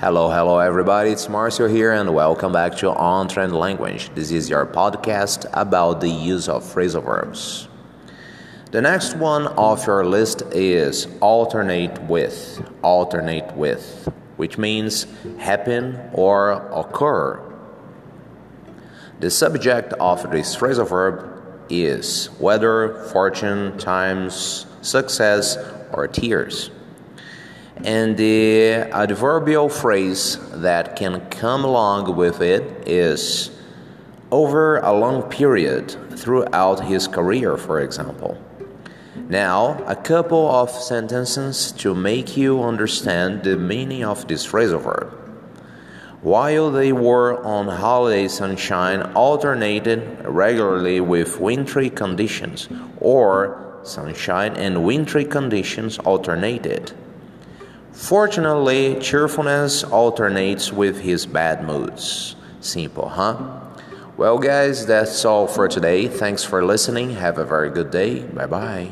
Hello, hello, everybody. It's Marcio here, and welcome back to On Trend Language. This is your podcast about the use of phrasal verbs. The next one off your list is alternate with. Alternate with, which means happen or occur. The subject of this phrasal verb is weather, fortune, times, success, or tears. And the adverbial phrase that can come along with it is over a long period throughout his career, for example. Now, a couple of sentences to make you understand the meaning of this phrasal verb. While they were on holiday, sunshine alternated regularly with wintry conditions, or sunshine and wintry conditions alternated. Fortunately, cheerfulness alternates with his bad moods. Simple, huh? Well, guys, that's all for today. Thanks for listening. Have a very good day. Bye bye.